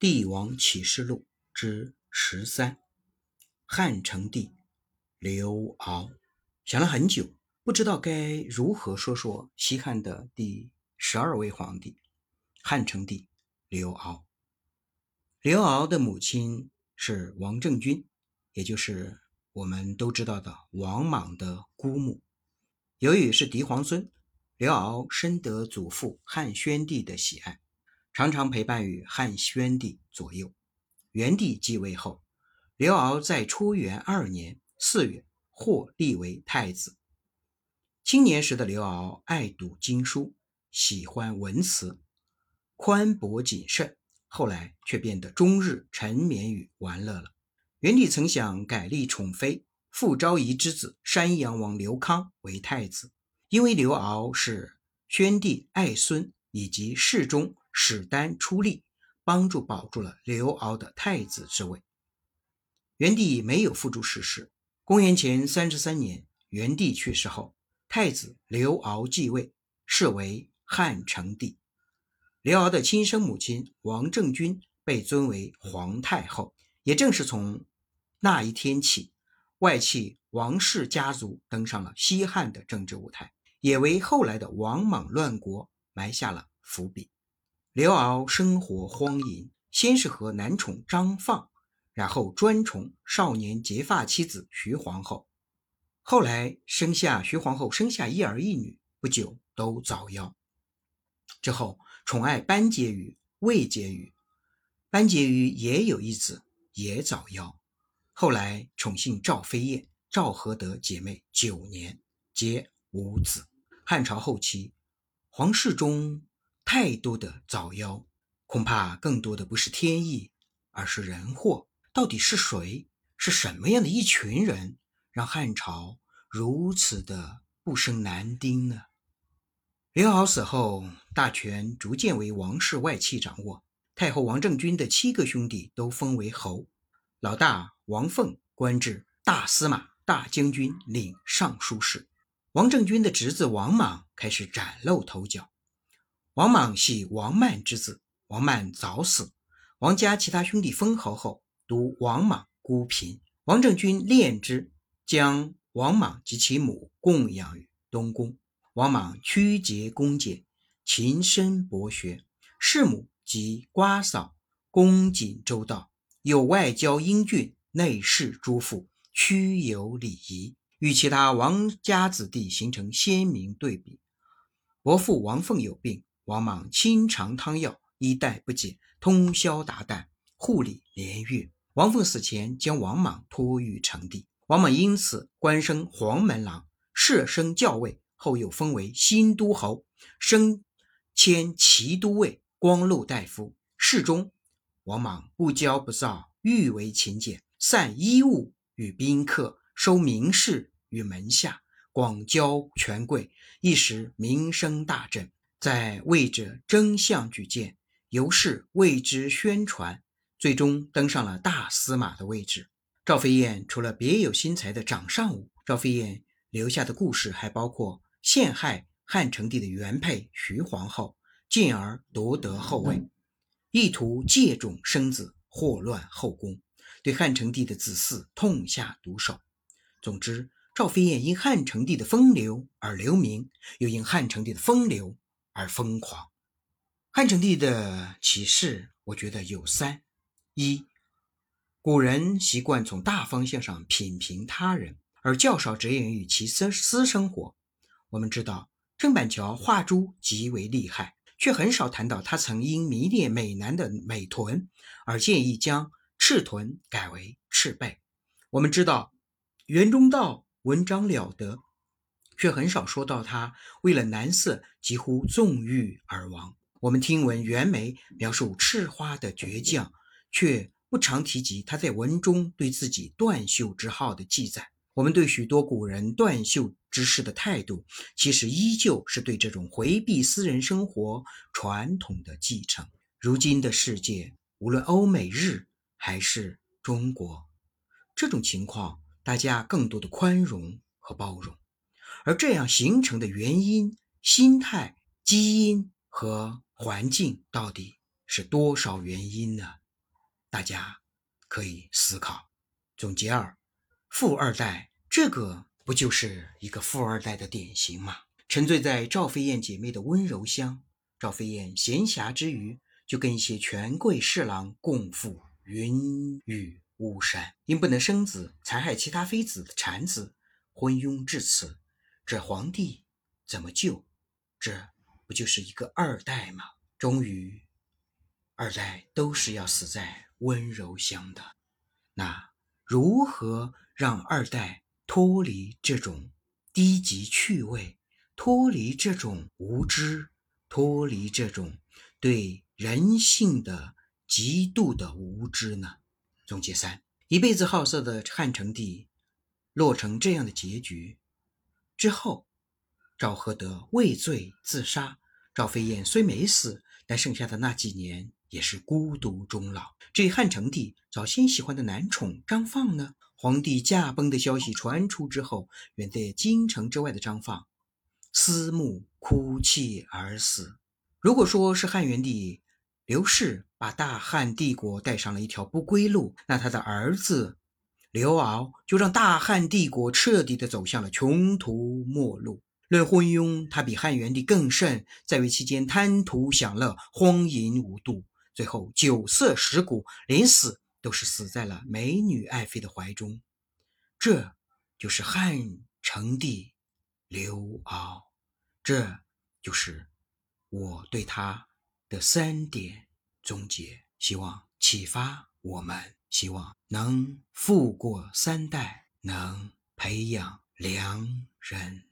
帝王启示录之十三，汉成帝刘骜。想了很久，不知道该如何说说西汉的第十二位皇帝汉成帝刘骜。刘骜的母亲是王政君，也就是我们都知道的王莽的姑母。由于是嫡皇孙，刘骜深得祖父汉宣帝的喜爱。常常陪伴于汉宣帝左右。元帝继位后，刘骜在初元二年四月获立为太子。青年时的刘骜爱读经书，喜欢文辞，宽博谨慎。后来却变得终日沉湎于玩乐了。元帝曾想改立宠妃，傅昭仪之子山阳王刘康为太子，因为刘骜是宣帝爱孙以及侍中。史丹出力，帮助保住了刘骜的太子之位。元帝没有付诸实施。公元前三十三年，元帝去世后，太子刘骜继位，是为汉成帝。刘骜的亲生母亲王政君被尊为皇太后。也正是从那一天起，外戚王氏家族登上了西汉的政治舞台，也为后来的王莽乱国埋下了伏笔。刘骜生活荒淫，先是和男宠张放，然后专宠少年结发妻子徐皇后，后来生下徐皇后生下一儿一女，不久都早夭。之后宠爱班婕妤、魏婕妤，班婕妤也有一子，也早夭。后来宠幸赵飞燕、赵合德姐妹九年，皆无子。汉朝后期，皇室中。太多的早夭，恐怕更多的不是天意，而是人祸。到底是谁？是什么样的一群人，让汉朝如此的不生男丁呢？刘骜死后，大权逐渐为王室外戚掌握。太后王政君的七个兄弟都封为侯，老大王凤官至大司马、大将军，领尚书事。王政君的侄子王莽开始崭露头角。王莽系王曼之子，王曼早死，王家其他兄弟封侯后，独王莽孤贫。王政君恋之，将王莽及其母供养于东宫。王莽曲节恭俭，勤身博学，侍母及瓜嫂恭谨周到，有外交英俊，内侍诸妇屈有礼仪，与其他王家子弟形成鲜明对比。伯父王凤有病。王莽亲尝汤药，衣带不解，通宵达旦，护理连月。王凤死前，将王莽托于成帝。王莽因此官升黄门郎，设升校尉，后又封为新都侯，升迁骑都尉、光禄大夫。侍中王莽不骄不躁，欲为勤俭，散衣物与宾客，收名士于门下，广交权贵，一时名声大振。在为者争相举荐，由是为之宣传，最终登上了大司马的位置。赵飞燕除了别有心裁的掌上舞，赵飞燕留下的故事还包括陷害汉成帝的原配徐皇后，进而夺得后位，意图借种生子，祸乱后宫，对汉成帝的子嗣痛下毒手。总之，赵飞燕因汉成帝的风流而留名，又因汉成帝的风流。而疯狂。汉成帝的启示，我觉得有三：一，古人习惯从大方向上品评他人，而较少着眼于其私私生活。我们知道郑板桥画猪极为厉害，却很少谈到他曾因迷恋美男的美臀而建议将赤臀改为赤背。我们知道袁中道文章了得。却很少说到他为了男色几乎纵欲而亡。我们听闻袁枚描述赤花的倔强，却不常提及他在文中对自己断袖之好的记载。我们对许多古人断袖之事的态度，其实依旧是对这种回避私人生活传统的继承。如今的世界，无论欧美日还是中国，这种情况，大家更多的宽容和包容。而这样形成的原因、心态、基因和环境，到底是多少原因呢？大家可以思考。总结二，富二代，这个不就是一个富二代的典型吗？沉醉在赵飞燕姐妹的温柔乡，赵飞燕闲暇之余，就跟一些权贵侍郎共赴云雨巫山，因不能生子，残害其他妃子的产子，昏庸至此，这皇帝怎么救？这不就是一个二代吗？终于，二代都是要死在温柔乡的。那如何让二代脱离这种低级趣味，脱离这种无知，脱离这种对人性的极度的无知呢？总结三：一辈子好色的汉成帝，落成这样的结局之后，赵合德畏罪自杀。赵飞燕虽没死，但剩下的那几年也是孤独终老。至于汉成帝早先喜欢的男宠张放呢？皇帝驾崩的消息传出之后，远在京城之外的张放思慕哭泣而死。如果说是汉元帝刘氏把大汉帝国带上了一条不归路，那他的儿子刘骜就让大汉帝国彻底的走向了穷途末路。论昏庸，他比汉元帝更甚，在位期间贪图享乐，荒淫无度，最后酒色蚀骨，临死都是死在了美女爱妃的怀中。这就是汉成帝刘骜，这就是我对他的三点总结，希望启发我们，希望能富过三代，能培养良人。